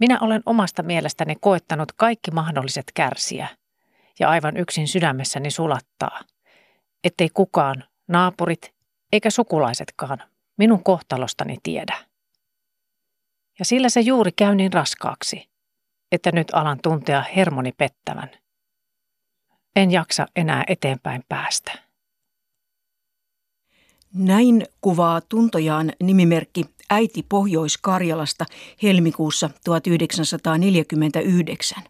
Minä olen omasta mielestäni koettanut kaikki mahdolliset kärsiä ja aivan yksin sydämessäni sulattaa, ettei kukaan, naapurit eikä sukulaisetkaan minun kohtalostani tiedä. Ja sillä se juuri käy niin raskaaksi, että nyt alan tuntea hermoni pettävän. En jaksa enää eteenpäin päästä. Näin kuvaa tuntojaan nimimerkki Äiti Pohjois-Karjalasta helmikuussa 1949.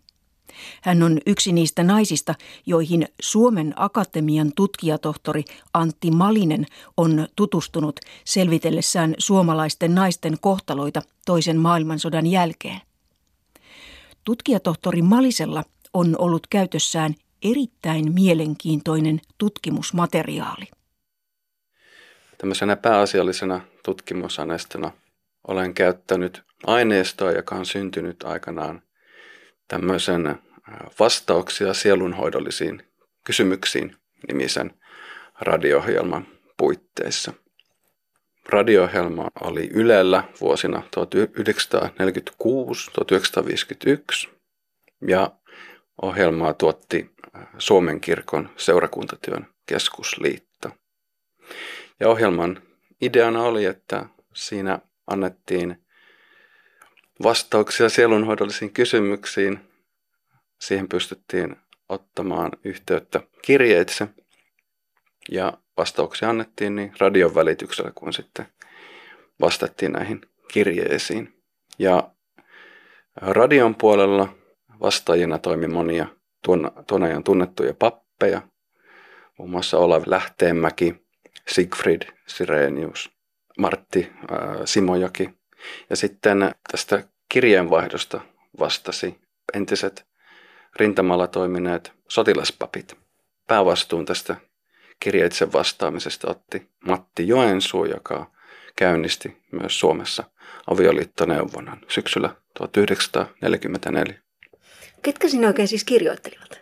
Hän on yksi niistä naisista, joihin Suomen Akatemian tutkijatohtori Antti Malinen on tutustunut selvitellessään suomalaisten naisten kohtaloita toisen maailmansodan jälkeen. Tutkijatohtori Malisella on ollut käytössään erittäin mielenkiintoinen tutkimusmateriaali. Tämmöisenä pääasiallisena tutkimusaineistona olen käyttänyt aineistoa, joka on syntynyt aikanaan tämmöisen vastauksia sielunhoidollisiin kysymyksiin nimisen radio-ohjelman puitteissa. Radio-ohjelma oli Ylellä vuosina 1946-1951 ja ohjelmaa tuotti Suomen kirkon seurakuntatyön keskusliitto. Ja ohjelman ideana oli, että siinä annettiin vastauksia sielunhoidollisiin kysymyksiin. Siihen pystyttiin ottamaan yhteyttä kirjeitse ja vastauksia annettiin niin radion välityksellä kuin sitten vastattiin näihin kirjeisiin. Ja radion puolella vastaajina toimi monia tuon, tuon ajan tunnettuja pappeja, muun muassa Olav Lähteenmäki, Sigfrid Sirenius, Martti äh, Simojoki. Ja sitten tästä kirjeenvaihdosta vastasi entiset rintamalla toimineet sotilaspapit. Päävastuun tästä kirjeitse vastaamisesta otti Matti Joensuu, joka käynnisti myös Suomessa avioliittoneuvonnan syksyllä 1944. Ketkä sinä oikein siis kirjoittelivat?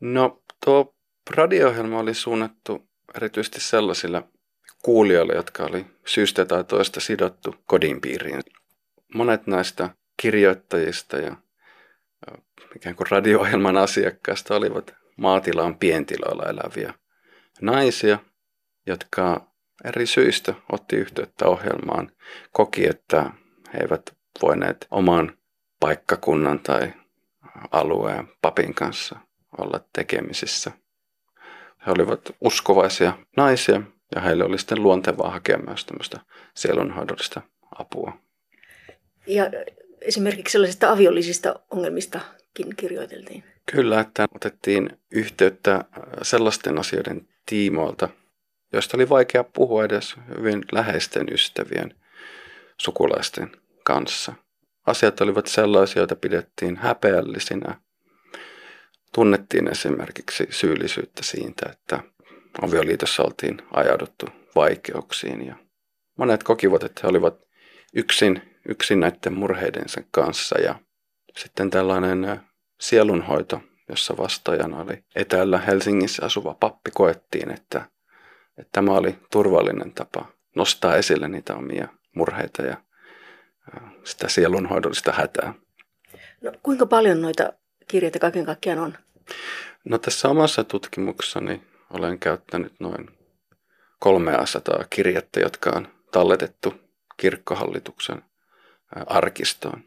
No tuo radio-ohjelma oli suunnattu erityisesti sellaisille kuulijoille, jotka oli syystä tai toista sidottu kodin piiriin. Monet näistä kirjoittajista ja ikään kuin radio-ohjelman asiakkaista olivat maatilaan pientiloilla eläviä naisia, jotka eri syistä otti yhteyttä ohjelmaan, koki, että he eivät voineet oman paikkakunnan tai alueen papin kanssa olla tekemisissä. He olivat uskovaisia naisia ja heille oli sitten luontevaa hakea myös tämmöistä sielunhoidollista apua. Ja esimerkiksi sellaisista aviollisista ongelmistakin kirjoiteltiin. Kyllä, että otettiin yhteyttä sellaisten asioiden tiimoilta, joista oli vaikea puhua edes hyvin läheisten ystävien, sukulaisten kanssa. Asiat olivat sellaisia, joita pidettiin häpeällisinä. Tunnettiin esimerkiksi syyllisyyttä siitä, että avioliitossa oltiin ajauduttu vaikeuksiin ja monet kokivat, että he olivat yksin, yksin näiden murheidensa kanssa ja sitten tällainen sielunhoito, jossa vastaajana oli etäällä Helsingissä asuva pappi, koettiin, että, että tämä oli turvallinen tapa nostaa esille niitä omia murheita ja sitä sielunhoidollista hätää. No, kuinka paljon noita kirjeitä kaiken kaikkiaan on? No tässä omassa tutkimuksessani olen käyttänyt noin 300 kirjettä, jotka on talletettu kirkkohallituksen arkistoon.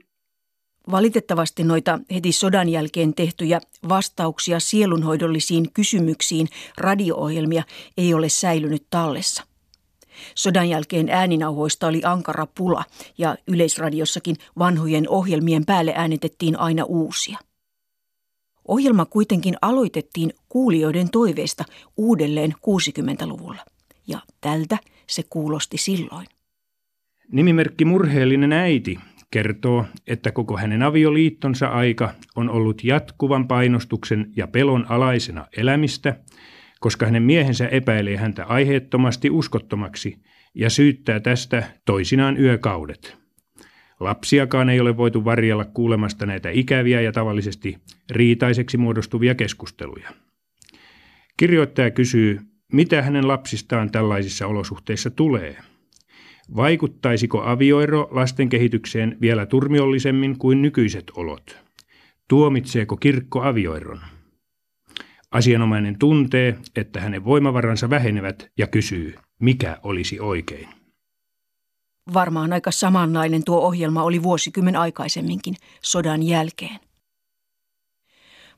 Valitettavasti noita heti sodan jälkeen tehtyjä vastauksia sielunhoidollisiin kysymyksiin radio-ohjelmia ei ole säilynyt tallessa. Sodan jälkeen ääninauhoista oli ankara pula ja yleisradiossakin vanhojen ohjelmien päälle äänitettiin aina uusia. Ohjelma kuitenkin aloitettiin kuulijoiden toiveesta uudelleen 60-luvulla. Ja tältä se kuulosti silloin. Nimimerkki Murheellinen äiti kertoo, että koko hänen avioliittonsa aika on ollut jatkuvan painostuksen ja pelon alaisena elämistä, koska hänen miehensä epäilee häntä aiheettomasti uskottomaksi ja syyttää tästä toisinaan yökaudet. Lapsiakaan ei ole voitu varjella kuulemasta näitä ikäviä ja tavallisesti riitaiseksi muodostuvia keskusteluja. Kirjoittaja kysyy, mitä hänen lapsistaan tällaisissa olosuhteissa tulee. Vaikuttaisiko avioero lasten kehitykseen vielä turmiollisemmin kuin nykyiset olot? Tuomitseeko kirkko avioeron? Asianomainen tuntee, että hänen voimavaransa vähenevät ja kysyy, mikä olisi oikein. Varmaan aika samanlainen tuo ohjelma oli vuosikymmen aikaisemminkin, sodan jälkeen.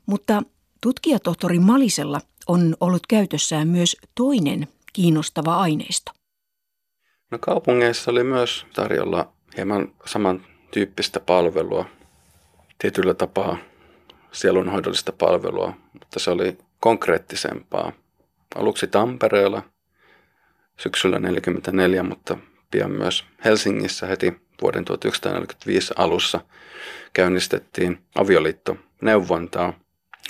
Mutta tutkijatohtori Malisella on ollut käytössään myös toinen kiinnostava aineisto. No kaupungeissa oli myös tarjolla hieman samantyyppistä palvelua, tietyllä tapaa sielunhoidollista palvelua, mutta se oli konkreettisempaa. Aluksi Tampereella syksyllä 1944, mutta pian myös Helsingissä heti vuoden 1945 alussa käynnistettiin avioliittoneuvontaa,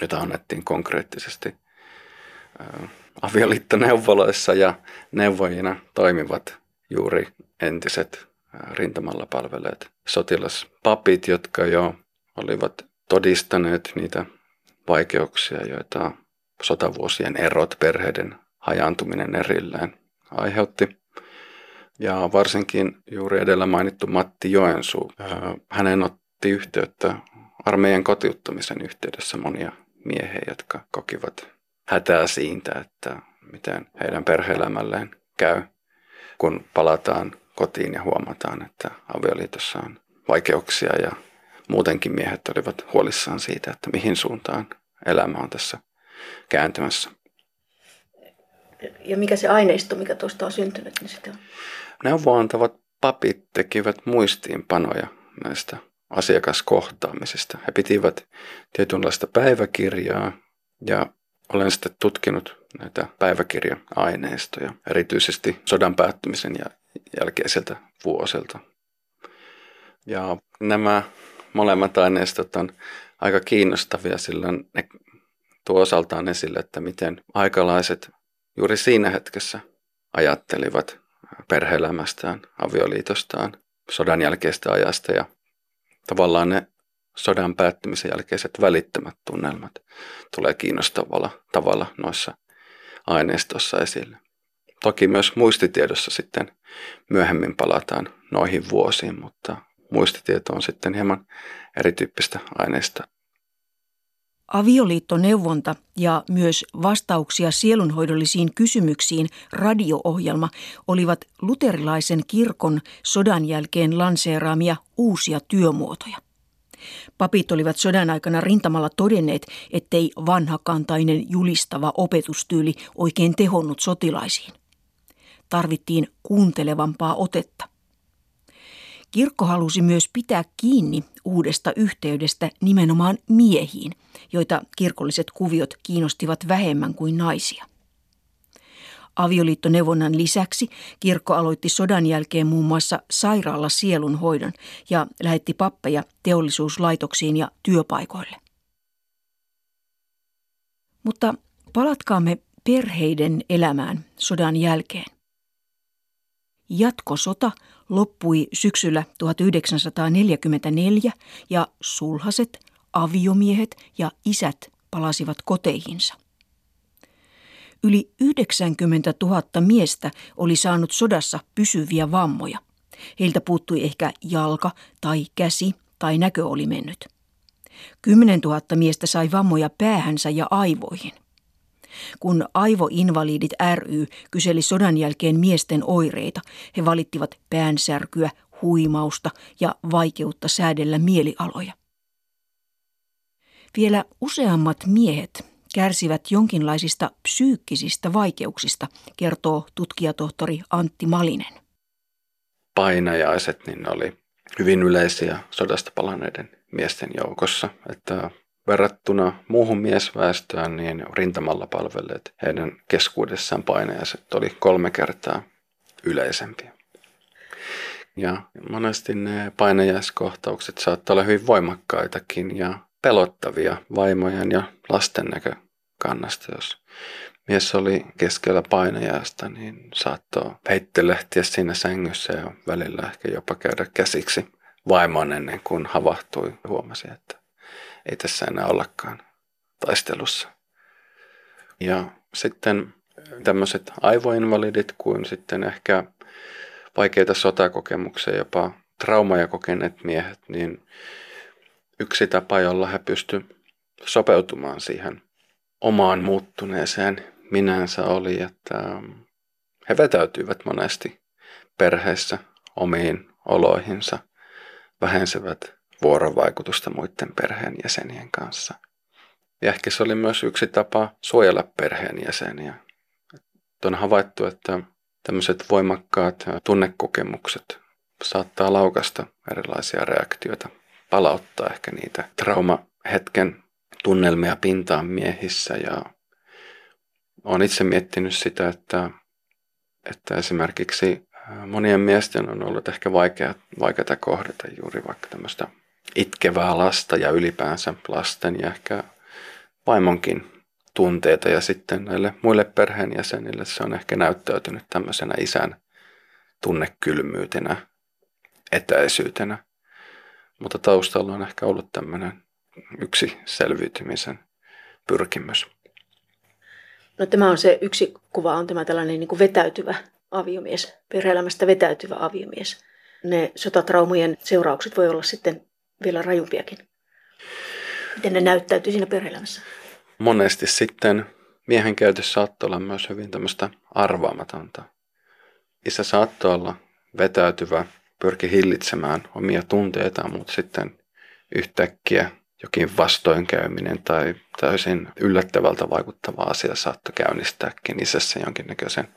jota annettiin konkreettisesti avioliittoneuvoloissa ja neuvojina toimivat juuri entiset rintamalla palveleet sotilaspapit, jotka jo olivat todistaneet niitä vaikeuksia, joita sotavuosien erot, perheiden hajaantuminen erilleen aiheutti. Ja varsinkin juuri edellä mainittu Matti Joensuu, hänen otti yhteyttä armeijan kotiuttamisen yhteydessä monia miehiä, jotka kokivat hätää siitä, että miten heidän perheelämälleen käy, kun palataan kotiin ja huomataan, että avioliitossa on vaikeuksia ja muutenkin miehet olivat huolissaan siitä, että mihin suuntaan elämä on tässä kääntymässä. Ja mikä se aineisto, mikä tuosta on syntynyt, niin sitä on? Neuvoantavat papit tekivät muistiinpanoja näistä asiakaskohtaamisista. He pitivät tietynlaista päiväkirjaa ja olen sitten tutkinut näitä päiväkirja-aineistoja, erityisesti sodan päättymisen ja jälkeiseltä vuosilta. Ja nämä molemmat aineistot on aika kiinnostavia, sillä ne tuo osaltaan esille, että miten aikalaiset juuri siinä hetkessä ajattelivat perheelämästään, avioliitostaan, sodan jälkeistä ajasta ja tavallaan ne sodan päättymisen jälkeiset välittömät tunnelmat tulee kiinnostavalla tavalla noissa aineistossa esille. Toki myös muistitiedossa sitten myöhemmin palataan noihin vuosiin, mutta muistitieto on sitten hieman erityyppistä aineista. Avioliittoneuvonta ja myös vastauksia sielunhoidollisiin kysymyksiin radio-ohjelma olivat luterilaisen kirkon sodan jälkeen lanseeraamia uusia työmuotoja. Papit olivat sodan aikana rintamalla todenneet, ettei vanhakantainen julistava opetustyyli oikein tehonnut sotilaisiin. Tarvittiin kuuntelevampaa otetta. Kirkko halusi myös pitää kiinni uudesta yhteydestä nimenomaan miehiin, joita kirkolliset kuviot kiinnostivat vähemmän kuin naisia. Avioliittoneuvonnan lisäksi kirkko aloitti sodan jälkeen muun muassa sairaala sielunhoidon ja lähetti pappeja teollisuuslaitoksiin ja työpaikoille. Mutta palatkaamme perheiden elämään sodan jälkeen. Jatkosota loppui syksyllä 1944 ja sulhaset, aviomiehet ja isät palasivat koteihinsa. Yli 90 000 miestä oli saanut sodassa pysyviä vammoja. Heiltä puuttui ehkä jalka tai käsi tai näkö oli mennyt. 10 000 miestä sai vammoja päähänsä ja aivoihin. Kun Aivoinvalidit ry kyseli sodan jälkeen miesten oireita, he valittivat päänsärkyä, huimausta ja vaikeutta säädellä mielialoja. Vielä useammat miehet kärsivät jonkinlaisista psyykkisistä vaikeuksista, kertoo tutkijatohtori Antti Malinen. Painajaiset niin oli hyvin yleisiä sodasta palanneiden miesten joukossa, että verrattuna muuhun miesväestöön, niin rintamalla palvelleet heidän keskuudessaan painajaiset oli kolme kertaa yleisempiä. Ja monesti ne painajaiskohtaukset saattavat olla hyvin voimakkaitakin ja pelottavia vaimojen ja lasten näkökannasta. Jos mies oli keskellä painajasta, niin saattoi heittelehtiä siinä sängyssä ja välillä ehkä jopa käydä käsiksi vaimon ennen kuin havahtui huomasi, että ei tässä enää ollakaan taistelussa. Ja sitten tämmöiset aivoinvalidit kuin sitten ehkä vaikeita sotakokemuksia, jopa traumaja kokeneet miehet, niin yksi tapa, jolla he pystyivät sopeutumaan siihen omaan muuttuneeseen minänsä oli, että he vetäytyivät monesti perheessä omiin oloihinsa, vähensivät vuorovaikutusta muiden perheenjäsenien kanssa. Ja ehkä se oli myös yksi tapa suojella perheenjäseniä. On havaittu, että tämmöiset voimakkaat tunnekokemukset saattaa laukasta erilaisia reaktioita, palauttaa ehkä niitä traumahetken tunnelmia pintaan miehissä ja olen itse miettinyt sitä, että, että esimerkiksi monien miesten on ollut ehkä vaikea, vaikeaa kohdata juuri vaikka tämmöistä itkevää lasta ja ylipäänsä lasten ja ehkä vaimonkin tunteita ja sitten näille muille perheenjäsenille se on ehkä näyttäytynyt tämmöisenä isän tunnekylmyytenä, etäisyytenä. Mutta taustalla on ehkä ollut tämmöinen yksi selviytymisen pyrkimys. No tämä on se yksi kuva, on tämä tällainen niin kuin vetäytyvä aviomies, perheelämästä vetäytyvä aviomies. Ne sotatraumojen seuraukset voi olla sitten vielä rajumpiakin. Miten ne näyttäytyy siinä perheelämässä? Monesti sitten miehen käytössä saattoi olla myös hyvin tämmöistä arvaamatonta. Isä saattoi olla vetäytyvä, pyrki hillitsemään omia tunteitaan, mutta sitten yhtäkkiä jokin vastoinkäyminen tai täysin yllättävältä vaikuttava asia saattoi käynnistääkin isässä jonkinnäköisen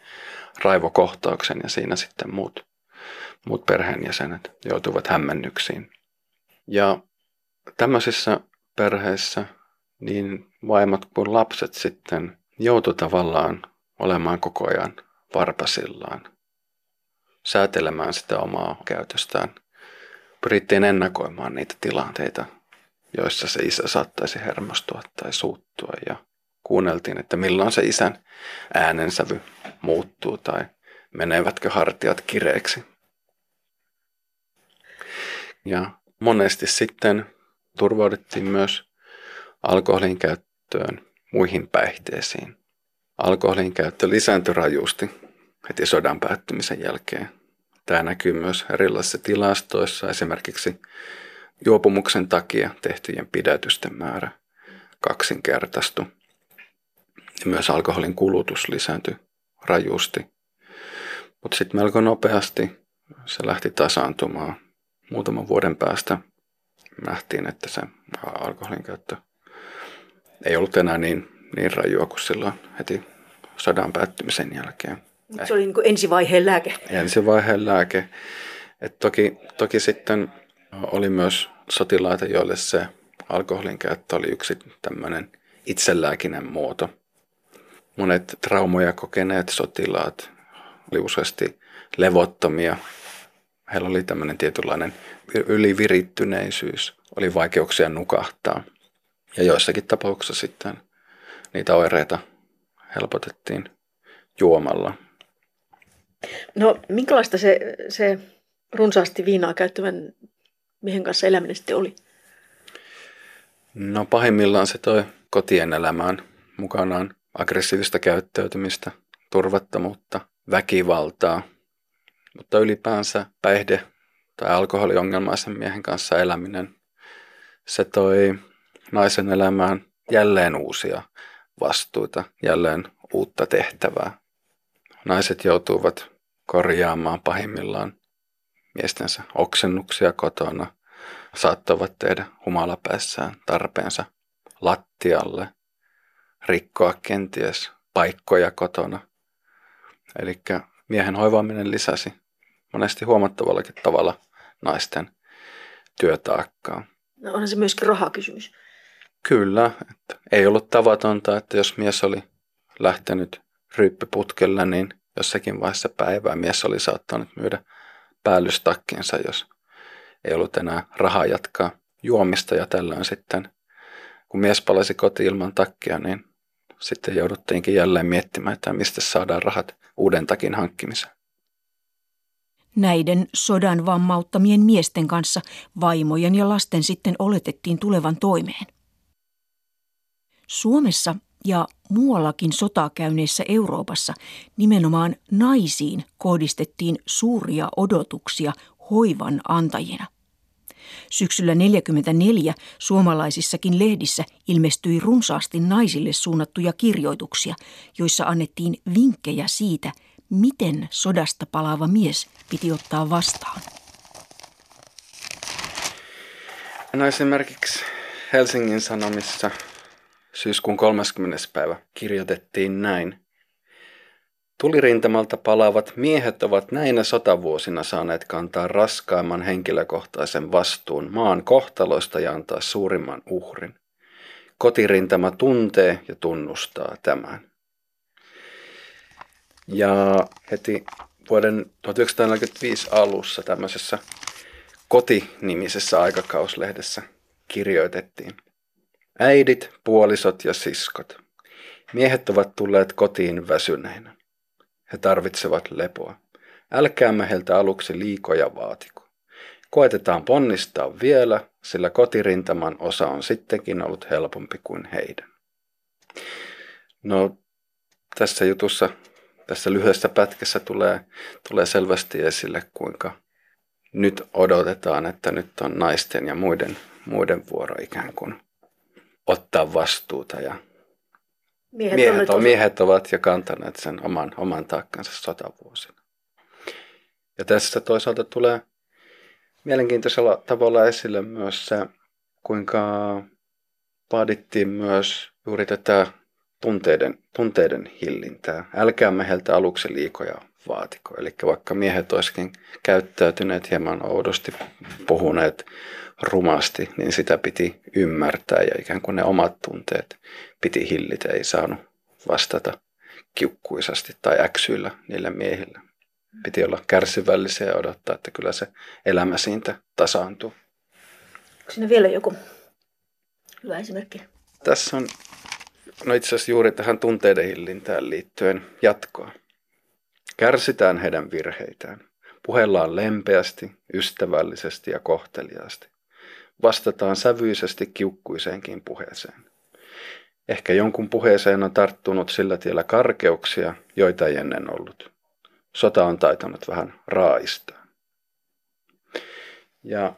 raivokohtauksen ja siinä sitten muut, muut perheenjäsenet joutuvat hämmennyksiin. Ja tämmöisissä perheissä niin vaimot kuin lapset sitten joutu tavallaan olemaan koko ajan varpasillaan, säätelemään sitä omaa käytöstään. Pyrittiin ennakoimaan niitä tilanteita, joissa se isä saattaisi hermostua tai suuttua ja kuunneltiin, että milloin se isän äänensävy muuttuu tai menevätkö hartiat kireeksi. Ja monesti sitten turvauduttiin myös alkoholin käyttöön muihin päihteisiin. Alkoholin käyttö lisääntyi rajusti heti sodan päättymisen jälkeen. Tämä näkyy myös erilaisissa tilastoissa, esimerkiksi juopumuksen takia tehtyjen pidätysten määrä kaksinkertaistui. Myös alkoholin kulutus lisääntyi rajusti. Mutta sitten melko nopeasti se lähti tasaantumaan. Muutaman vuoden päästä nähtiin, että se alkoholin käyttö ei ollut enää niin, niin rajua kuin silloin heti sodan päättymisen jälkeen. Se oli niin kuin ensivaiheen lääke. Ensivaiheen lääke. Et toki, toki sitten oli myös sotilaita, joille se alkoholin käyttö oli yksi tämmöinen itselääkinen muoto. Monet traumoja kokeneet sotilaat oli useasti levottomia. Heillä oli tämmöinen tietynlainen ylivirittyneisyys, oli vaikeuksia nukahtaa. Ja joissakin tapauksissa sitten niitä oireita helpotettiin juomalla. No minkälaista se, se runsaasti viinaa käyttävän mihin kanssa eläminen sitten oli? No pahimmillaan se toi kotien elämään mukanaan aggressiivista käyttäytymistä, turvattomuutta, väkivaltaa, mutta ylipäänsä päihde- tai alkoholiongelmaisen miehen kanssa eläminen, se toi naisen elämään jälleen uusia vastuita, jälleen uutta tehtävää. Naiset joutuvat korjaamaan pahimmillaan miestensä oksennuksia kotona, saattavat tehdä humalapäissään tarpeensa lattialle, rikkoa kenties paikkoja kotona. Eli miehen hoivaaminen lisäsi monesti huomattavallakin tavalla naisten työtaakkaa. No onhan se myöskin rahakysymys. Kyllä, että ei ollut tavatonta, että jos mies oli lähtenyt ryyppyputkella, niin jossakin vaiheessa päivää mies oli saattanut myydä päällystakkinsa, jos ei ollut enää rahaa jatkaa juomista ja tällöin sitten, kun mies palasi kotiin ilman takkia, niin sitten jouduttiinkin jälleen miettimään, että mistä saadaan rahat uuden takin hankkimiseen. Näiden sodan vammauttamien miesten kanssa vaimojen ja lasten sitten oletettiin tulevan toimeen. Suomessa ja muuallakin sotaa käyneissä Euroopassa nimenomaan naisiin kohdistettiin suuria odotuksia hoivan antajina. Syksyllä 1944 suomalaisissakin lehdissä ilmestyi runsaasti naisille suunnattuja kirjoituksia, joissa annettiin vinkkejä siitä, miten sodasta palaava mies piti ottaa vastaan. No esimerkiksi Helsingin Sanomissa syyskuun 30. päivä kirjoitettiin näin. Tulirintamalta palaavat miehet ovat näinä sotavuosina saaneet kantaa raskaimman henkilökohtaisen vastuun maan kohtaloista ja antaa suurimman uhrin. Kotirintama tuntee ja tunnustaa tämän. Ja heti vuoden 1945 alussa tämmöisessä kotinimisessä aikakauslehdessä kirjoitettiin. Äidit, puolisot ja siskot. Miehet ovat tulleet kotiin väsyneinä. He tarvitsevat lepoa. Älkäämme heiltä aluksi liikoja vaatiko. Koetetaan ponnistaa vielä, sillä kotirintaman osa on sittenkin ollut helpompi kuin heidän. No, tässä jutussa, tässä lyhyessä pätkässä tulee, tulee selvästi esille, kuinka nyt odotetaan, että nyt on naisten ja muiden, muiden vuoro ikään kuin ottaa vastuuta ja miehet, miehet, on, miehet ovat jo kantaneet sen oman, oman taakkansa sotavuosina. Ja tässä toisaalta tulee mielenkiintoisella tavalla esille myös se, kuinka vaadittiin myös juuri tätä tunteiden, tunteiden hillintää. Älkäämme heiltä aluksi liikoja vaatiko. Eli vaikka miehet olisikin käyttäytyneet hieman oudosti, puhuneet rumasti, niin sitä piti ymmärtää ja ikään kuin ne omat tunteet piti hillitä, ei saanut vastata kiukkuisasti tai äksyillä niille miehille. Piti olla kärsivällisiä ja odottaa, että kyllä se elämä siitä tasaantuu. Onko siinä vielä joku hyvä esimerkki? Tässä on no itse asiassa juuri tähän tunteiden hillintään liittyen jatkoa. Kärsitään heidän virheitään. Puhellaan lempeästi, ystävällisesti ja kohteliaasti. Vastataan sävyisesti kiukkuiseenkin puheeseen. Ehkä jonkun puheeseen on tarttunut sillä tiellä karkeuksia, joita ei ennen ollut. Sota on taitanut vähän raaistaa. Ja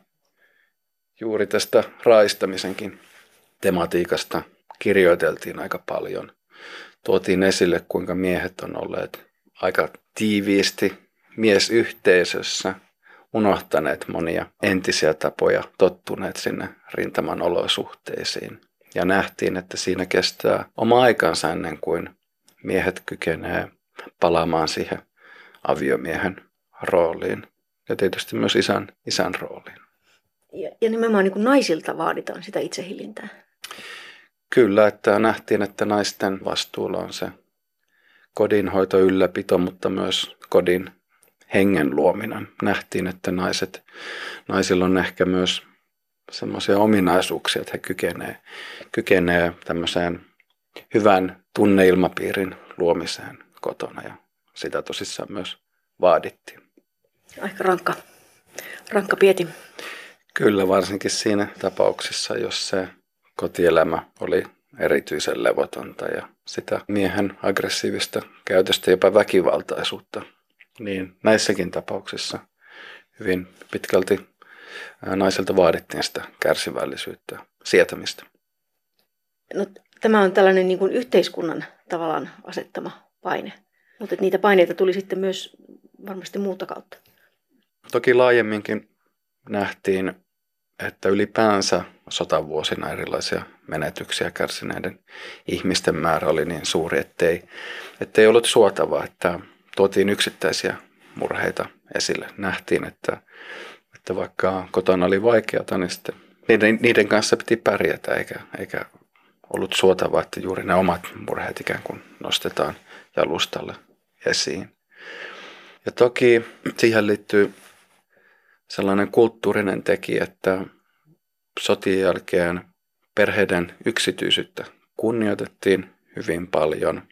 juuri tästä raistamisenkin tematiikasta kirjoiteltiin aika paljon. Tuotiin esille, kuinka miehet on olleet aika tiiviisti miesyhteisössä unohtaneet monia entisiä tapoja, tottuneet sinne rintaman olosuhteisiin. Ja nähtiin, että siinä kestää oma aikansa ennen kuin miehet kykenee palaamaan siihen aviomiehen rooliin ja tietysti myös isän, isän rooliin. Ja, ja nimenomaan niin kuin naisilta vaaditaan sitä itsehillintää. Kyllä, että nähtiin, että naisten vastuulla on se kodinhoito, ylläpito, mutta myös kodin hengen luominen. Nähtiin, että naiset, naisilla on ehkä myös semmoisia ominaisuuksia, että he kykenevät kykenee tämmöiseen hyvän tunneilmapiirin luomiseen kotona ja sitä tosissaan myös vaadittiin. Aika rankka, rankka pieti. Kyllä, varsinkin siinä tapauksessa, jos se kotielämä oli erityisen levotonta ja sitä miehen aggressiivista käytöstä, jopa väkivaltaisuutta, niin näissäkin tapauksissa hyvin pitkälti naiselta vaadittiin sitä kärsivällisyyttä, sietämistä. No, tämä on tällainen niin kuin yhteiskunnan tavallaan asettama paine, mutta niitä paineita tuli sitten myös varmasti muuta kautta. Toki laajemminkin nähtiin että ylipäänsä sotavuosina erilaisia menetyksiä kärsineiden ihmisten määrä oli niin suuri, ettei, ettei ollut suotavaa, että tuotiin yksittäisiä murheita esille. Nähtiin, että, että vaikka kotona oli vaikeata, niin sitten niiden, niiden kanssa piti pärjätä, eikä, eikä ollut suotavaa, että juuri ne omat murheet ikään kuin nostetaan jalustalle esiin. Ja toki siihen liittyy sellainen kulttuurinen tekijä, että sotien jälkeen perheiden yksityisyyttä kunnioitettiin hyvin paljon.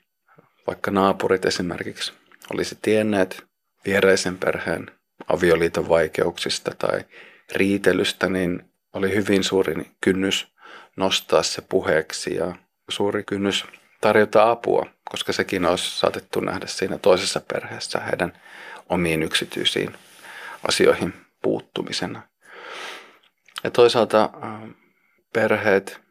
Vaikka naapurit esimerkiksi olisi tienneet viereisen perheen avioliiton vaikeuksista tai riitelystä, niin oli hyvin suuri kynnys nostaa se puheeksi ja suuri kynnys tarjota apua, koska sekin olisi saatettu nähdä siinä toisessa perheessä heidän omiin yksityisiin asioihin puuttumisena. Ja toisaalta äh, perheet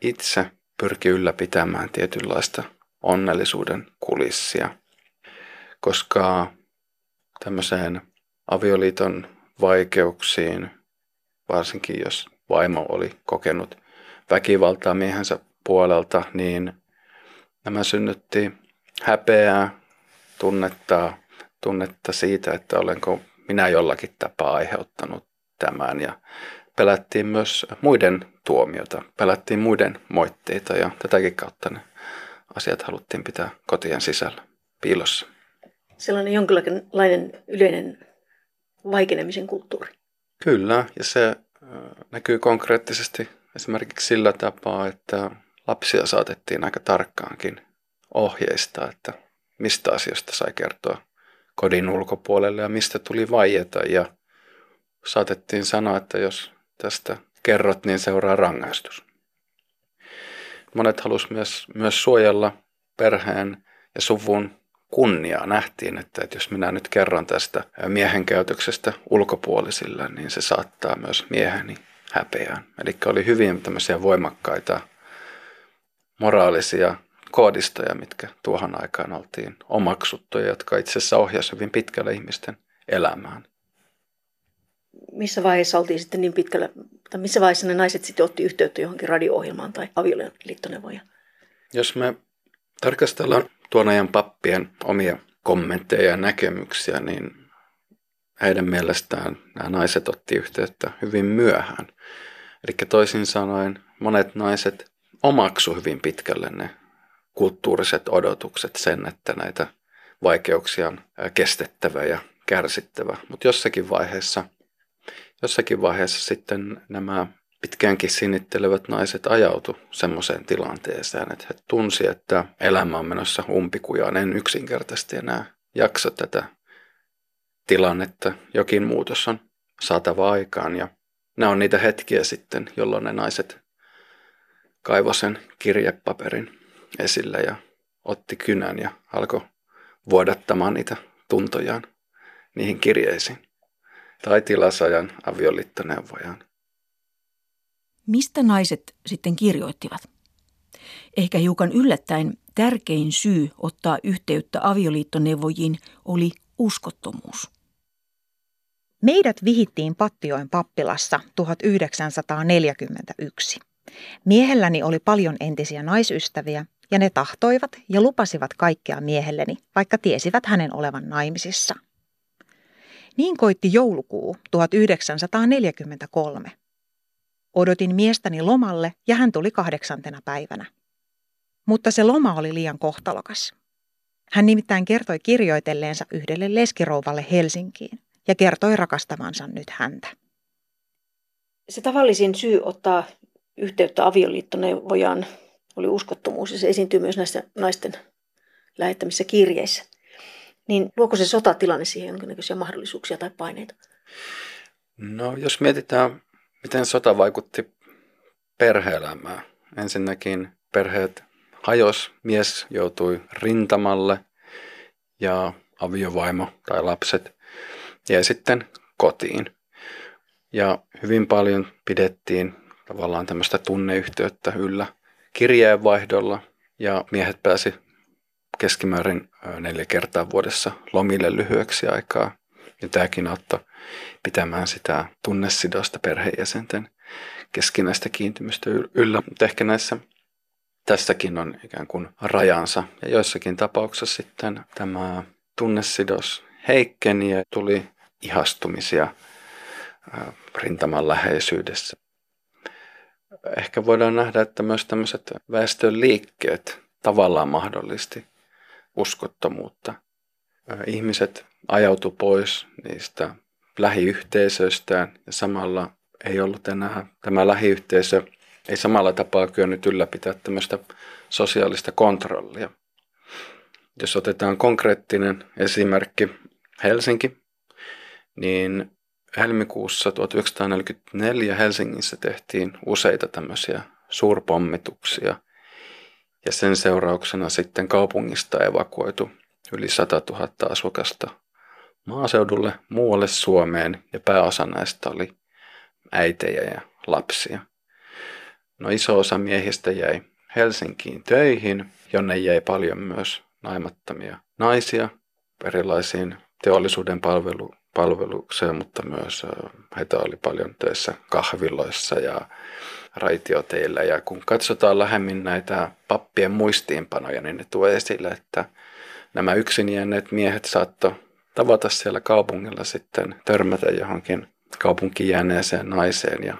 itse pyrki ylläpitämään tietynlaista onnellisuuden kulissia, koska tämmöiseen avioliiton vaikeuksiin, varsinkin jos vaimo oli kokenut väkivaltaa miehensä puolelta, niin nämä synnytti häpeää, tunnetta, tunnetta siitä, että olenko minä jollakin tapaa aiheuttanut tämän ja pelättiin myös muiden tuomiota, pelättiin muiden moitteita ja tätäkin kautta ne asiat haluttiin pitää kotien sisällä, piilossa. Sellainen jonkinlainen yleinen vaikenemisen kulttuuri. Kyllä, ja se näkyy konkreettisesti esimerkiksi sillä tapaa, että lapsia saatettiin aika tarkkaankin ohjeistaa, että mistä asioista sai kertoa kodin ulkopuolelle ja mistä tuli vaieta. Ja saatettiin sanoa, että jos tästä kerrot, niin seuraa rangaistus. Monet halusivat myös, myös suojella perheen ja suvun kunniaa. Nähtiin, että, että jos minä nyt kerron tästä miehen käytöksestä ulkopuolisille, niin se saattaa myös mieheni häpeään. Eli oli hyvin tämmöisiä voimakkaita moraalisia koodistoja, mitkä tuohon aikaan oltiin omaksuttuja, jotka itse asiassa ohjasivat hyvin pitkälle ihmisten elämään. Missä vaiheessa oltiin sitten niin pitkällä, tai missä vaiheessa ne naiset sitten otti yhteyttä johonkin radio-ohjelmaan tai avioliittoneuvoja? Jos me tarkastellaan tuon ajan pappien omia kommentteja ja näkemyksiä, niin heidän mielestään nämä naiset otti yhteyttä hyvin myöhään. Eli toisin sanoen monet naiset omaksu hyvin pitkälle ne kulttuuriset odotukset sen, että näitä vaikeuksia on kestettävä ja kärsittävä. Mutta jossakin vaiheessa, jossakin vaiheessa sitten nämä pitkäänkin sinittelevät naiset ajautu semmoiseen tilanteeseen, että he tunsi, että elämä on menossa umpikujaan. En yksinkertaisesti enää jaksa tätä tilannetta. Jokin muutos on saatava aikaan ja nämä on niitä hetkiä sitten, jolloin ne naiset kaivoi sen kirjepaperin esille ja otti kynän ja alkoi vuodattamaan niitä tuntojaan niihin kirjeisiin tai tilasajan avioliittoneuvojaan. Mistä naiset sitten kirjoittivat? Ehkä hiukan yllättäen tärkein syy ottaa yhteyttä avioliittoneuvojiin oli uskottomuus. Meidät vihittiin Pattioen pappilassa 1941. Miehelläni oli paljon entisiä naisystäviä ja ne tahtoivat ja lupasivat kaikkea miehelleni, vaikka tiesivät hänen olevan naimisissa. Niin koitti joulukuu 1943. Odotin miestäni lomalle ja hän tuli kahdeksantena päivänä. Mutta se loma oli liian kohtalokas. Hän nimittäin kertoi kirjoitelleensa yhdelle leskirouvalle Helsinkiin ja kertoi rakastavansa nyt häntä. Se tavallisin syy ottaa yhteyttä avioliittoneuvojaan oli uskottomuus ja se esiintyy myös näissä naisten lähettämissä kirjeissä. Niin luoko se sotatilanne siihen jonkinnäköisiä mahdollisuuksia tai paineita? No jos mietitään, miten sota vaikutti perheelämään. Ensinnäkin perheet hajos, mies joutui rintamalle ja aviovaimo tai lapset jäi sitten kotiin. Ja hyvin paljon pidettiin tavallaan tämmöistä tunneyhteyttä yllä kirjeenvaihdolla ja miehet pääsi keskimäärin neljä kertaa vuodessa lomille lyhyeksi aikaa. Ja tämäkin auttoi pitämään sitä tunnesidosta perheenjäsenten keskinäistä kiintymystä yllä. Mutta ehkä näissä tässäkin on ikään kuin rajansa. Ja joissakin tapauksissa sitten tämä tunnesidos heikkeni ja tuli ihastumisia rintaman läheisyydessä ehkä voidaan nähdä, että myös tämmöiset väestön liikkeet tavallaan mahdollisti uskottomuutta. Ihmiset ajautu pois niistä lähiyhteisöistään ja samalla ei ollut enää tämä lähiyhteisö ei samalla tapaa kyennyt ylläpitää tämmöistä sosiaalista kontrollia. Jos otetaan konkreettinen esimerkki Helsinki, niin helmikuussa 1944 Helsingissä tehtiin useita tämmöisiä suurpommituksia. Ja sen seurauksena sitten kaupungista evakuoitu yli 100 000 asukasta maaseudulle, muualle Suomeen ja pääosa näistä oli äitejä ja lapsia. No iso osa miehistä jäi Helsinkiin töihin, jonne jäi paljon myös naimattomia naisia erilaisiin teollisuuden palvelu, palvelukseen, mutta myös heitä oli paljon töissä kahviloissa ja raitioteillä. Ja kun katsotaan lähemmin näitä pappien muistiinpanoja, niin ne tuo esille, että nämä yksin jääneet miehet saattoi tavata siellä kaupungilla sitten, törmätä johonkin kaupunkiin jääneeseen naiseen ja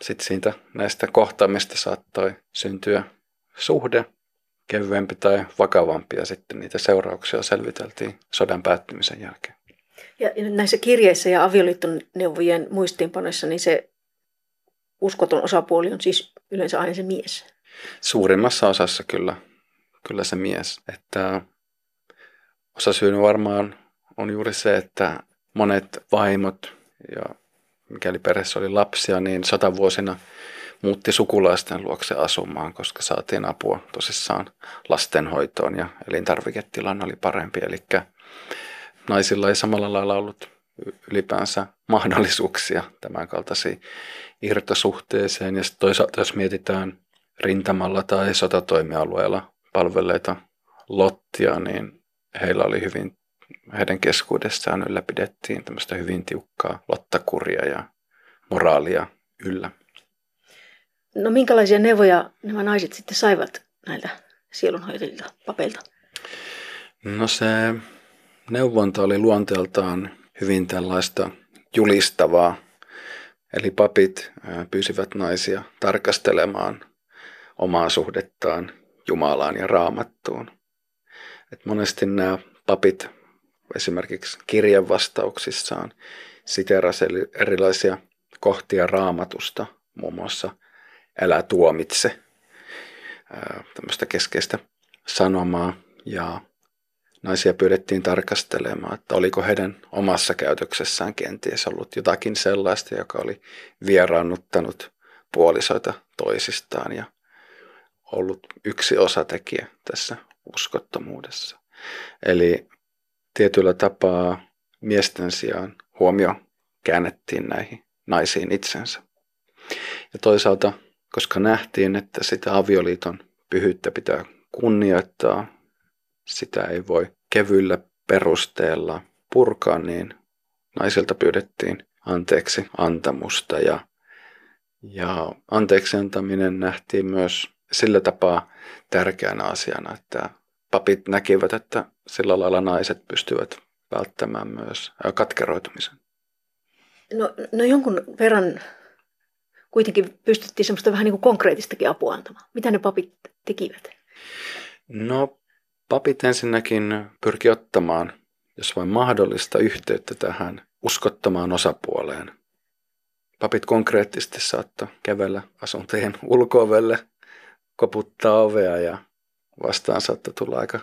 sitten siitä näistä kohtaamista saattoi syntyä suhde, kevyempi tai vakavampi ja sitten niitä seurauksia selviteltiin sodan päättymisen jälkeen. Ja näissä kirjeissä ja avioliittoneuvojen muistiinpanoissa, niin se uskoton osapuoli on siis yleensä aina se mies. Suurimmassa osassa kyllä, kyllä se mies. Että osa syynä varmaan on juuri se, että monet vaimot ja mikäli perheessä oli lapsia, niin sotavuosina muutti sukulaisten luokse asumaan, koska saatiin apua tosissaan lastenhoitoon ja elintarviketilanne oli parempi. Eli naisilla ei samalla lailla ollut ylipäänsä mahdollisuuksia tämän kaltaisiin irtosuhteeseen. Ja toisaalta jos mietitään rintamalla tai sotatoimialueella palvelleita lottia, niin heillä oli hyvin, heidän keskuudessaan ylläpidettiin tämmöistä hyvin tiukkaa lottakuria ja moraalia yllä. No minkälaisia neuvoja nämä naiset sitten saivat näiltä sielunhoitajilta, papeilta? No se neuvonta oli luonteeltaan hyvin tällaista julistavaa. Eli papit pyysivät naisia tarkastelemaan omaa suhdettaan Jumalaan ja raamattuun. Et monesti nämä papit esimerkiksi kirjevastauksissaan siterasivat erilaisia kohtia raamatusta, muun muassa älä tuomitse, tämmöistä keskeistä sanomaa ja naisia pyydettiin tarkastelemaan, että oliko heidän omassa käytöksessään kenties ollut jotakin sellaista, joka oli vieraannuttanut puolisoita toisistaan ja ollut yksi osatekijä tässä uskottomuudessa. Eli tietyllä tapaa miesten sijaan huomio käännettiin näihin naisiin itsensä. Ja toisaalta, koska nähtiin, että sitä avioliiton pyhyyttä pitää kunnioittaa, sitä ei voi kevyllä perusteella purkaa, niin naisilta pyydettiin anteeksi antamusta ja, ja anteeksi antaminen nähtiin myös sillä tapaa tärkeänä asiana, että papit näkivät, että sillä lailla naiset pystyvät välttämään myös katkeroitumisen. No, no jonkun verran kuitenkin pystyttiin semmoista vähän niin kuin konkreettistakin apua antamaan. Mitä ne papit tekivät? No papit ensinnäkin pyrki ottamaan, jos vain mahdollista, yhteyttä tähän uskottomaan osapuoleen. Papit konkreettisesti saattoi kävellä asuntojen ulkoovelle, koputtaa ovea ja vastaan saattoi tulla aika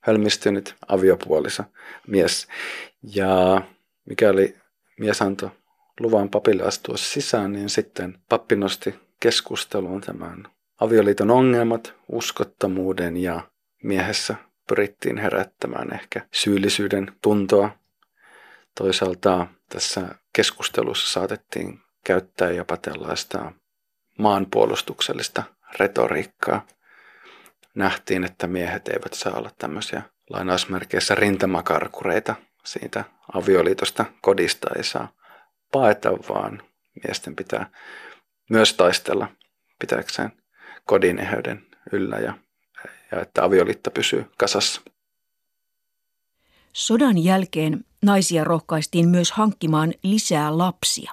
hölmistynyt aviopuolisa mies. Ja mikäli mies antoi luvan papille astua sisään, niin sitten pappi nosti keskusteluun tämän avioliiton ongelmat, uskottomuuden ja miehessä pyrittiin herättämään ehkä syyllisyyden tuntoa. Toisaalta tässä keskustelussa saatettiin käyttää jopa tällaista maanpuolustuksellista retoriikkaa. Nähtiin, että miehet eivät saa olla tämmöisiä lainausmerkeissä rintamakarkureita siitä avioliitosta kodista ei saa paeta, vaan miesten pitää myös taistella pitääkseen kodin eheyden yllä ja, ja että avioliitto pysyy kasassa. Sodan jälkeen naisia rohkaistiin myös hankkimaan lisää lapsia.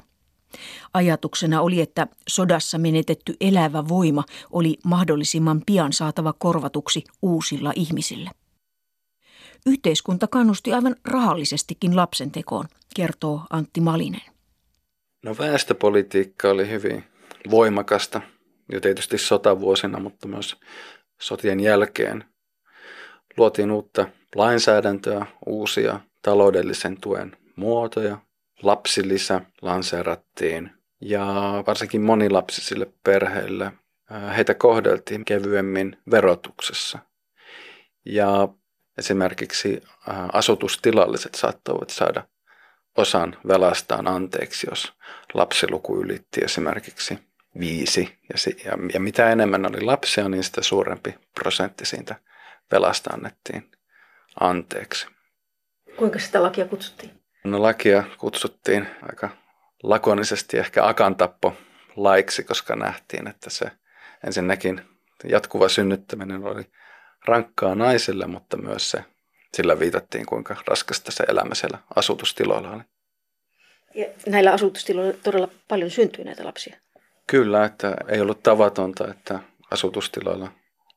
Ajatuksena oli, että sodassa menetetty elävä voima oli mahdollisimman pian saatava korvatuksi uusilla ihmisillä. Yhteiskunta kannusti aivan rahallisestikin lapsen tekoon, kertoo Antti Malinen. No väestöpolitiikka oli hyvin voimakasta jo tietysti sotavuosina, mutta myös sotien jälkeen. Luotiin uutta lainsäädäntöä, uusia taloudellisen tuen muotoja, lapsilisä lanseerattiin ja varsinkin monilapsisille perheille heitä kohdeltiin kevyemmin verotuksessa. Ja esimerkiksi asutustilalliset saattoivat saada osan velastaan anteeksi, jos lapsiluku ylitti esimerkiksi viisi. Ja, ja, ja mitä enemmän oli lapsia, niin sitä suurempi prosentti siitä velasta annettiin anteeksi. Kuinka sitä lakia kutsuttiin? No lakia kutsuttiin aika lakonisesti ehkä akantappo laiksi, koska nähtiin, että se ensinnäkin jatkuva synnyttäminen oli rankkaa naisille, mutta myös se, sillä viitattiin, kuinka raskasta se elämä siellä asutustiloilla oli. Ja näillä asutustiloilla todella paljon syntyi näitä lapsia? Kyllä, että ei ollut tavatonta, että asutustiloilla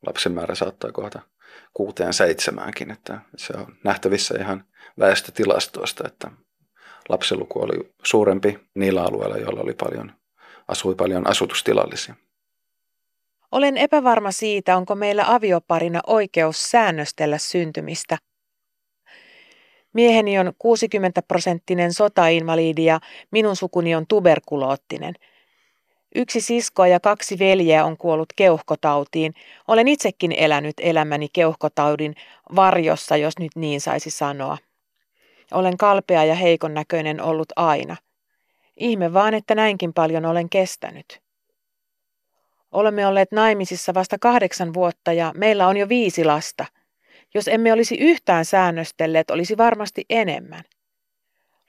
lapsimäärä saattaa kohta kuuteen seitsemäänkin, että se on nähtävissä ihan väestötilastoista, että lapsiluku oli suurempi niillä alueilla, joilla oli paljon, asui paljon asutustilallisia. Olen epävarma siitä, onko meillä avioparina oikeus säännöstellä syntymistä. Mieheni on 60 prosenttinen sotainvaliidi ja minun sukuni on tuberkuloottinen. Yksi sisko ja kaksi veljeä on kuollut keuhkotautiin. Olen itsekin elänyt elämäni keuhkotaudin varjossa, jos nyt niin saisi sanoa. Olen kalpea ja heikon näköinen ollut aina. Ihme vaan, että näinkin paljon olen kestänyt. Olemme olleet naimisissa vasta kahdeksan vuotta ja meillä on jo viisi lasta. Jos emme olisi yhtään säännöstelleet, olisi varmasti enemmän.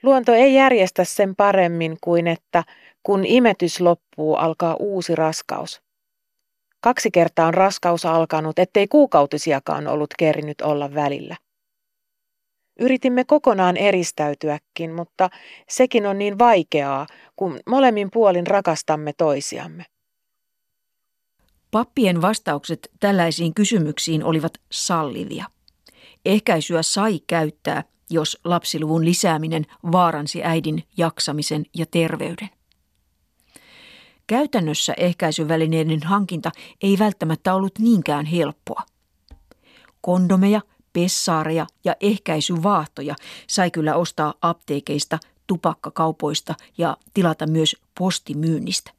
Luonto ei järjestä sen paremmin kuin että kun imetys loppuu, alkaa uusi raskaus. Kaksi kertaa on raskaus alkanut, ettei kuukautisiakaan ollut kerinyt olla välillä. Yritimme kokonaan eristäytyäkin, mutta sekin on niin vaikeaa, kun molemmin puolin rakastamme toisiamme. Pappien vastaukset tällaisiin kysymyksiin olivat sallivia. Ehkäisyä sai käyttää, jos lapsiluvun lisääminen vaaransi äidin jaksamisen ja terveyden. Käytännössä ehkäisyvälineiden hankinta ei välttämättä ollut niinkään helppoa. Kondomeja, pessaareja ja ehkäisyvaahtoja sai kyllä ostaa apteekeista, tupakkakaupoista ja tilata myös postimyynnistä.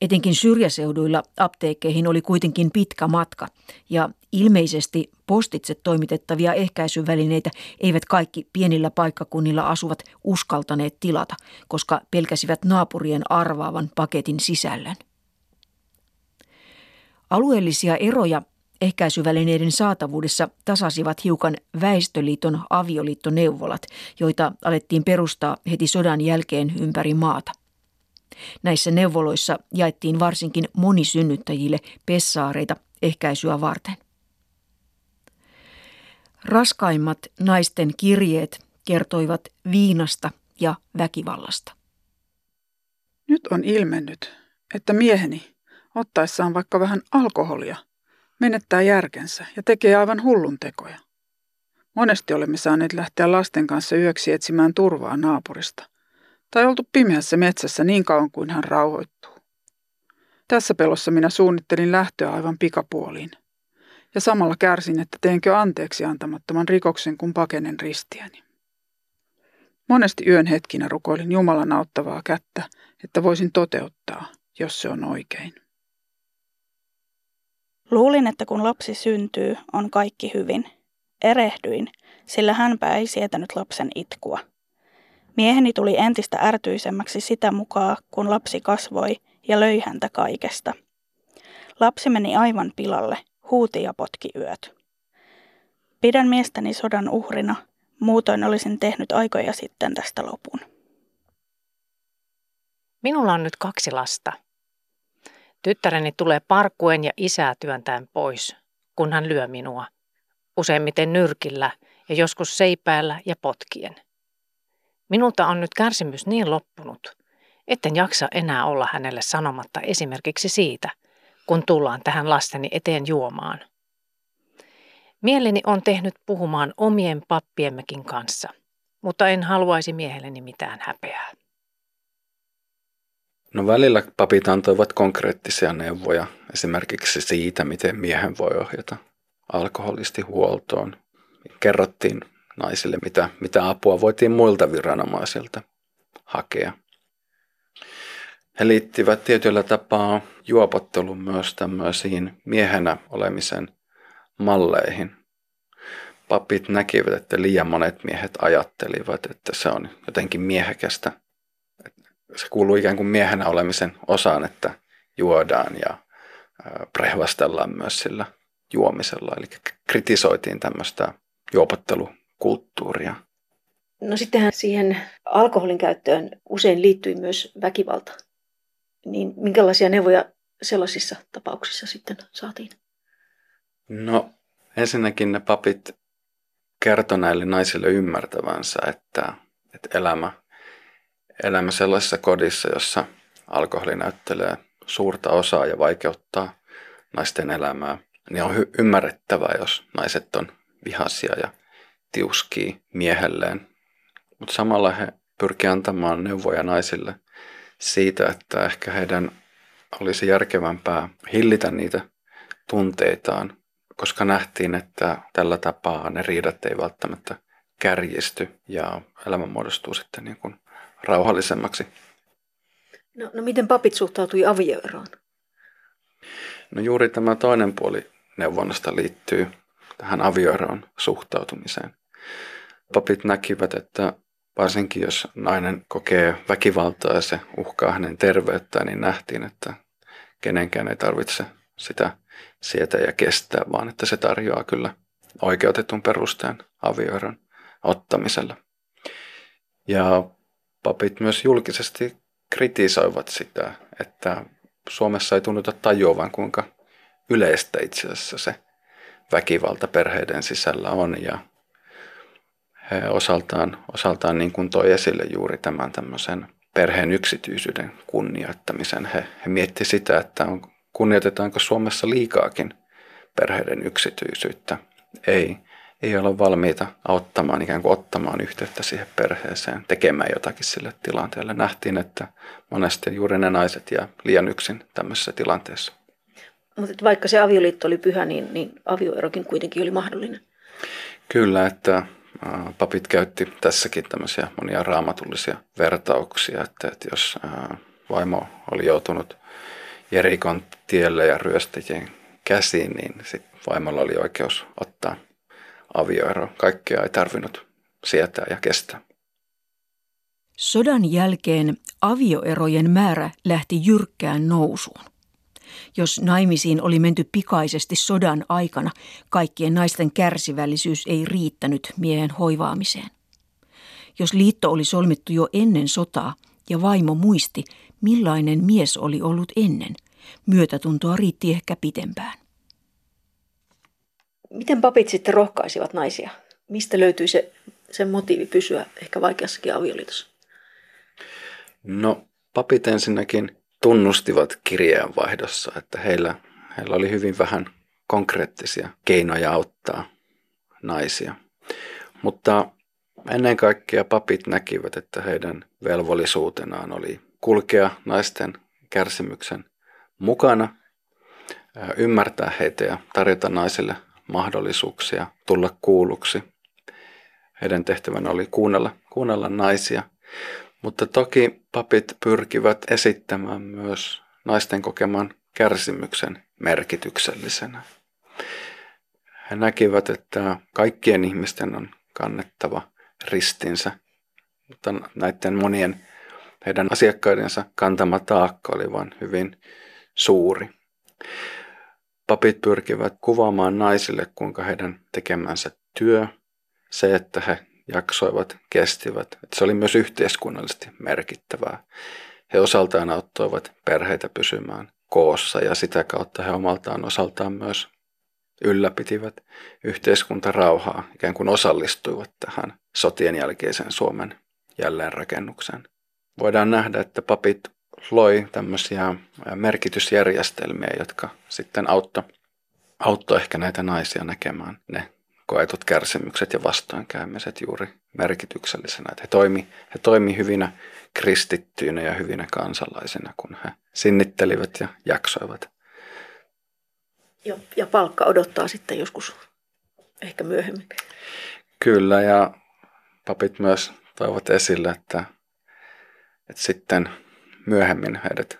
Etenkin syrjäseuduilla apteekkeihin oli kuitenkin pitkä matka ja ilmeisesti postitse toimitettavia ehkäisyvälineitä eivät kaikki pienillä paikkakunnilla asuvat uskaltaneet tilata, koska pelkäsivät naapurien arvaavan paketin sisällön. Alueellisia eroja ehkäisyvälineiden saatavuudessa tasasivat hiukan Väestöliiton avioliittoneuvolat, joita alettiin perustaa heti sodan jälkeen ympäri maata. Näissä neuvoloissa jaettiin varsinkin monisynnyttäjille pessaareita ehkäisyä varten. Raskaimmat naisten kirjeet kertoivat viinasta ja väkivallasta. Nyt on ilmennyt, että mieheni, ottaessaan vaikka vähän alkoholia, menettää järkensä ja tekee aivan hullun tekoja. Monesti olemme saaneet lähteä lasten kanssa yöksi etsimään turvaa naapurista – tai oltu pimeässä metsässä niin kauan kuin hän rauhoittuu. Tässä pelossa minä suunnittelin lähtöä aivan pikapuoliin. Ja samalla kärsin, että teenkö anteeksi antamattoman rikoksen, kun pakenen ristiäni. Monesti yön hetkinä rukoilin Jumalan auttavaa kättä, että voisin toteuttaa, jos se on oikein. Luulin, että kun lapsi syntyy, on kaikki hyvin. Erehdyin, sillä hänpä ei sietänyt lapsen itkua – Mieheni tuli entistä ärtyisemmäksi sitä mukaan, kun lapsi kasvoi ja löi häntä kaikesta. Lapsi meni aivan pilalle, huuti ja potki yöt. Pidän miestäni sodan uhrina, muutoin olisin tehnyt aikoja sitten tästä lopun. Minulla on nyt kaksi lasta. Tyttäreni tulee parkuen ja isää työntäen pois, kun hän lyö minua. Useimmiten nyrkillä ja joskus seipäällä ja potkien – Minulta on nyt kärsimys niin loppunut, etten jaksa enää olla hänelle sanomatta esimerkiksi siitä, kun tullaan tähän lasteni eteen juomaan. Mieleni on tehnyt puhumaan omien pappiemmekin kanssa, mutta en haluaisi miehelleni mitään häpeää. No välillä papit antoivat konkreettisia neuvoja esimerkiksi siitä, miten miehen voi ohjata alkoholisti huoltoon. Kerrottiin naisille, mitä, mitä apua voitiin muilta viranomaisilta hakea. he liittivät tietyllä tapaa juopottelun myös tämmöisiin miehenä olemisen malleihin. Papit näkivät, että liian monet miehet ajattelivat, että se on jotenkin miehekästä. Se kuuluu ikään kuin miehenä olemisen osaan, että juodaan ja prehvastellaan myös sillä juomisella. Eli kritisoitiin tämmöistä juopottelukulttuuria. No sittenhän siihen alkoholin käyttöön usein liittyi myös väkivalta. Niin minkälaisia neuvoja sellaisissa tapauksissa sitten saatiin? No ensinnäkin ne papit kertoi näille naisille ymmärtävänsä, että, että elämä, elämä sellaisessa kodissa, jossa alkoholi näyttelee suurta osaa ja vaikeuttaa naisten elämää, niin on hy- ymmärrettävää, jos naiset on vihaisia ja tiuskii miehelleen. Mutta samalla he pyrkivät antamaan neuvoja naisille siitä, että ehkä heidän olisi järkevämpää hillitä niitä tunteitaan, koska nähtiin, että tällä tapaa ne riidat ei välttämättä kärjisty ja elämä muodostuu sitten niin kuin rauhallisemmaksi. No, no miten papit suhtautui avioeroon? No juuri tämä toinen puoli neuvonnasta liittyy tähän avioeroon suhtautumiseen. Papit näkivät, että varsinkin jos nainen kokee väkivaltaa ja se uhkaa hänen terveyttään, niin nähtiin, että kenenkään ei tarvitse sitä sietää ja kestää, vaan että se tarjoaa kyllä oikeutetun perusteen avioeron ottamisella. Ja papit myös julkisesti kritisoivat sitä, että Suomessa ei tunnuta tajuavan, kuinka yleistä itse asiassa se väkivalta perheiden sisällä on ja osaltaan, osaltaan niin kuin toi esille juuri tämän tämmöisen perheen yksityisyyden kunnioittamisen. He, he miettivät sitä, että on, kunnioitetaanko Suomessa liikaakin perheiden yksityisyyttä. Ei, ei olla valmiita auttamaan, ikään kuin ottamaan yhteyttä siihen perheeseen, tekemään jotakin sille tilanteelle. Nähtiin, että monesti juuri ne naiset jää liian yksin tämmöisessä tilanteessa. Mutta vaikka se avioliitto oli pyhä, niin, niin avioerokin kuitenkin oli mahdollinen. Kyllä, että papit käytti tässäkin tämmöisiä monia raamatullisia vertauksia, että, että jos vaimo oli joutunut Jerikon tielle ja ryöstäjien käsiin, niin sit vaimolla oli oikeus ottaa avioero. Kaikkea ei tarvinnut sietää ja kestää. Sodan jälkeen avioerojen määrä lähti jyrkkään nousuun. Jos naimisiin oli menty pikaisesti sodan aikana, kaikkien naisten kärsivällisyys ei riittänyt miehen hoivaamiseen. Jos liitto oli solmittu jo ennen sotaa ja vaimo muisti, millainen mies oli ollut ennen, myötätuntoa riitti ehkä pitempään. Miten papit sitten rohkaisivat naisia? Mistä löytyi se, se motiivi pysyä ehkä vaikeassakin avioliitossa? No, papit ensinnäkin tunnustivat kirjeenvaihdossa, että heillä, heillä oli hyvin vähän konkreettisia keinoja auttaa naisia. Mutta ennen kaikkea papit näkivät, että heidän velvollisuutenaan oli kulkea naisten kärsimyksen mukana, ymmärtää heitä ja tarjota naisille mahdollisuuksia tulla kuulluksi. Heidän tehtävänä oli kuunnella, kuunnella naisia, mutta toki papit pyrkivät esittämään myös naisten kokeman kärsimyksen merkityksellisenä. He näkivät, että kaikkien ihmisten on kannettava ristinsä, mutta näiden monien heidän asiakkaidensa kantama taakka oli vain hyvin suuri. Papit pyrkivät kuvaamaan naisille, kuinka heidän tekemänsä työ, se, että he jaksoivat, kestivät, että se oli myös yhteiskunnallisesti merkittävää. He osaltaan auttoivat perheitä pysymään koossa ja sitä kautta he omaltaan osaltaan myös ylläpitivät yhteiskuntarauhaa, ikään kuin osallistuivat tähän sotien jälkeisen Suomen jälleenrakennukseen. Voidaan nähdä, että papit loi tämmöisiä merkitysjärjestelmiä, jotka sitten auttoi ehkä näitä naisia näkemään ne koetut kärsimykset ja vastoinkäymiset juuri merkityksellisenä. Että he toimi, he toimi hyvinä kristittyinä ja hyvinä kansalaisina, kun he sinnittelivät ja jaksoivat. Ja, ja palkka odottaa sitten joskus ehkä myöhemmin. Kyllä, ja papit myös toivat esille, että, että sitten myöhemmin heidät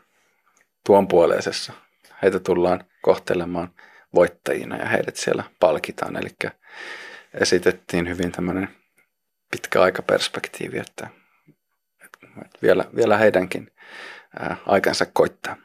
tuonpuoleisessa. Heitä tullaan kohtelemaan voittajina ja heidät siellä palkitaan. Eli esitettiin hyvin tämmöinen pitkä aikaperspektiivi, että, että vielä, vielä heidänkin aikansa koittaa.